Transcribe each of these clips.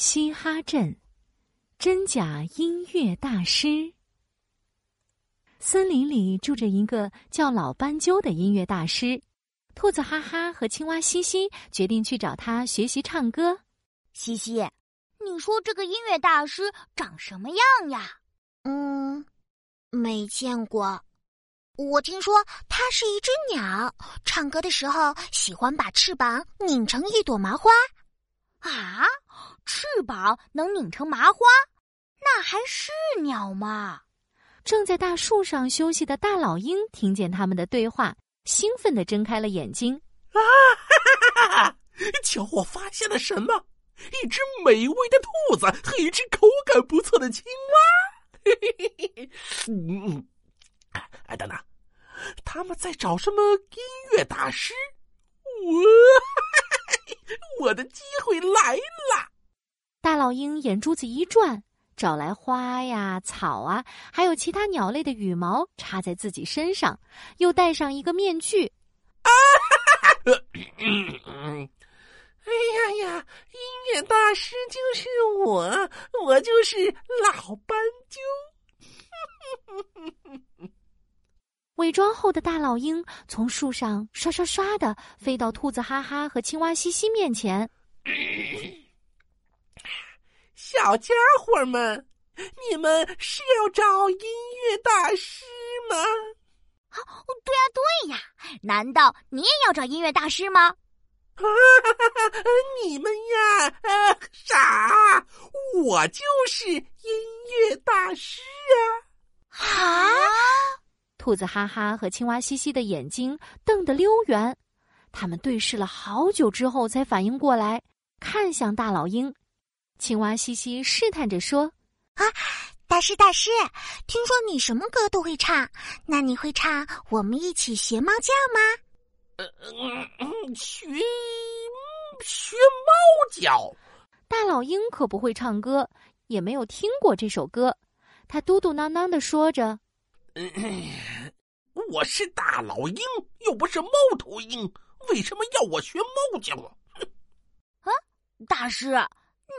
嘻哈镇，真假音乐大师。森林里住着一个叫老斑鸠的音乐大师，兔子哈哈和青蛙西西决定去找他学习唱歌。西西，你说这个音乐大师长什么样呀？嗯，没见过。我听说它是一只鸟，唱歌的时候喜欢把翅膀拧成一朵麻花。啊，翅膀能拧成麻花，那还是鸟吗？正在大树上休息的大老鹰听见他们的对话，兴奋地睁开了眼睛。啊，哈哈哈哈！瞧，我发现了什么？一只美味的兔子和一只口感不错的青蛙。嘿嘿嘿嘿，嗯，哎，等等，他们在找什么音乐大师？我，我的机会来了！大老鹰眼珠子一转，找来花呀、草啊，还有其他鸟类的羽毛，插在自己身上，又戴上一个面具。啊哈哈！哎呀呀！音乐大师就是我，我就是老斑鸠。伪装后的大老鹰从树上刷刷刷的飞到兔子哈哈和青蛙西西面前。小家伙们，你们是要找音乐大师吗？啊，对呀对呀，难道你也要找音乐大师吗？啊，你们呀，呃，傻，我就是音乐大师啊！啊！兔子哈哈和青蛙西西的眼睛瞪得溜圆，他们对视了好久之后才反应过来，看向大老鹰。青蛙西西试探着说：“啊，大师大师，听说你什么歌都会唱，那你会唱《我们一起学猫叫》吗？”“呃，学学猫叫。”大老鹰可不会唱歌，也没有听过这首歌，他嘟嘟囔囔的说着。我是大老鹰，又不是猫头鹰，为什么要我学猫叫？啊，大师，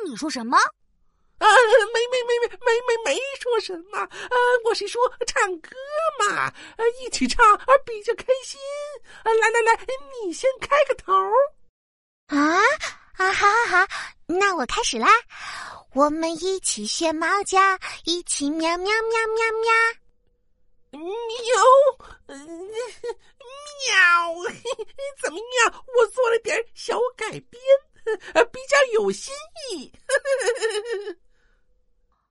你说什么？啊，没没没没没没没说什么。啊，我是说唱歌嘛，啊，一起唱啊比较开心。啊，来来来，你先开个头。啊啊，好好好，那我开始啦。我们一起学猫叫，一起喵喵喵喵喵。喵，喵，怎么样？我做了点小改编，比较有新意。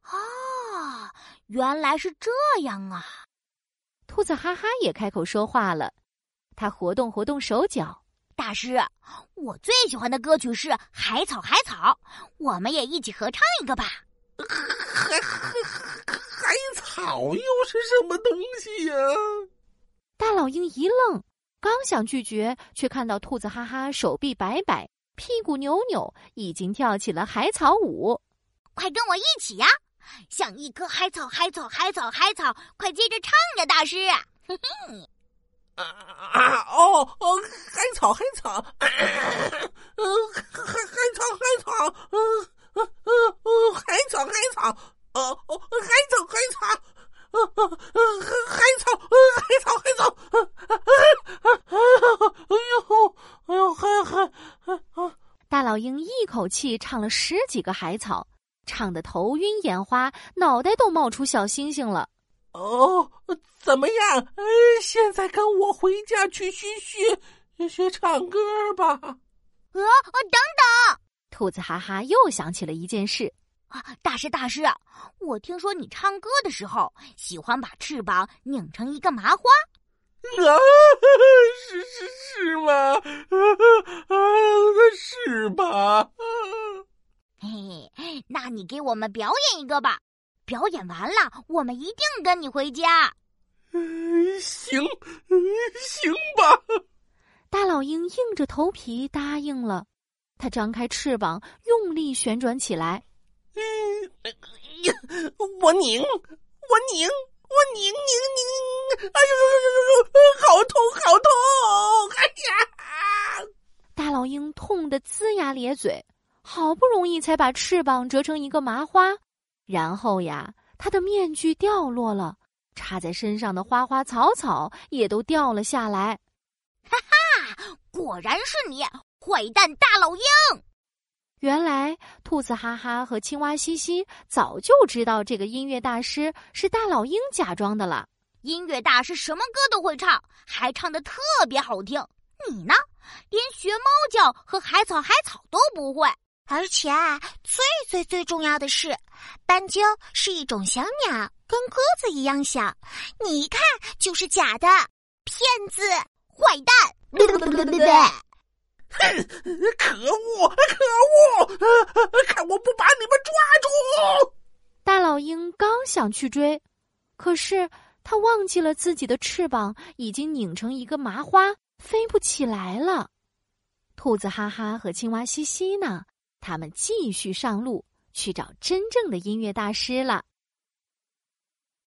啊，原来是这样啊！兔子哈哈也开口说话了，他活动活动手脚。大师，我最喜欢的歌曲是《海草海草》，我们也一起合唱一个吧。海海海草又是什么东西呀？大老鹰一愣，刚想拒绝，却看到兔子哈哈手臂摆摆，屁股扭扭，已经跳起了海草舞。快跟我一起呀！像一棵海草，海草，海草，海草，快接着唱呀，大师！嘿 嘿。啊啊哦哦，海草，海草，嗯，海海草，海草，嗯。呃呃呃，海草海草，哦哦，海草海草，呃呃呃，海草呃海草海草，呃呃呃，哎呦哎呦海海啊！大老鹰一口气唱了十几个海草，唱得头晕眼花，脑袋都冒出小星星了。哦，怎么样？哎，现在跟我回家去学学学唱歌吧。呃，等等。兔子哈哈又想起了一件事啊！大师大师，我听说你唱歌的时候喜欢把翅膀拧成一个麻花，啊，是是是吗？啊，是吧？嘿嘿，那你给我们表演一个吧！表演完了，我们一定跟你回家。行，行吧。大老鹰硬着头皮答应了。它张开翅膀，用力旋转起来。嗯，呀，我拧，我拧，我拧拧拧，哎呦呦呦呦呦，好痛，好痛！哎呀！大老鹰痛得龇牙咧嘴，好不容易才把翅膀折成一个麻花，然后呀，他的面具掉落了，插在身上的花花草草也都掉了下来。哈哈，果然是你，坏蛋大老鹰！原来，兔子哈哈和青蛙西西早就知道这个音乐大师是大老鹰假装的了。音乐大师什么歌都会唱，还唱的特别好听。你呢，连学猫叫和海草海草都不会。而且啊，最最最重要的是，斑鸠是一种小鸟，跟鸽子一样小。你一看就是假的，骗子，坏蛋！对对对对对！哼，可恶，可恶！看我不把你们抓住！大老鹰刚想去追，可是他忘记了自己的翅膀已经拧成一个麻花，飞不起来了。兔子哈哈和青蛙西西呢？他们继续上路去找真正的音乐大师了。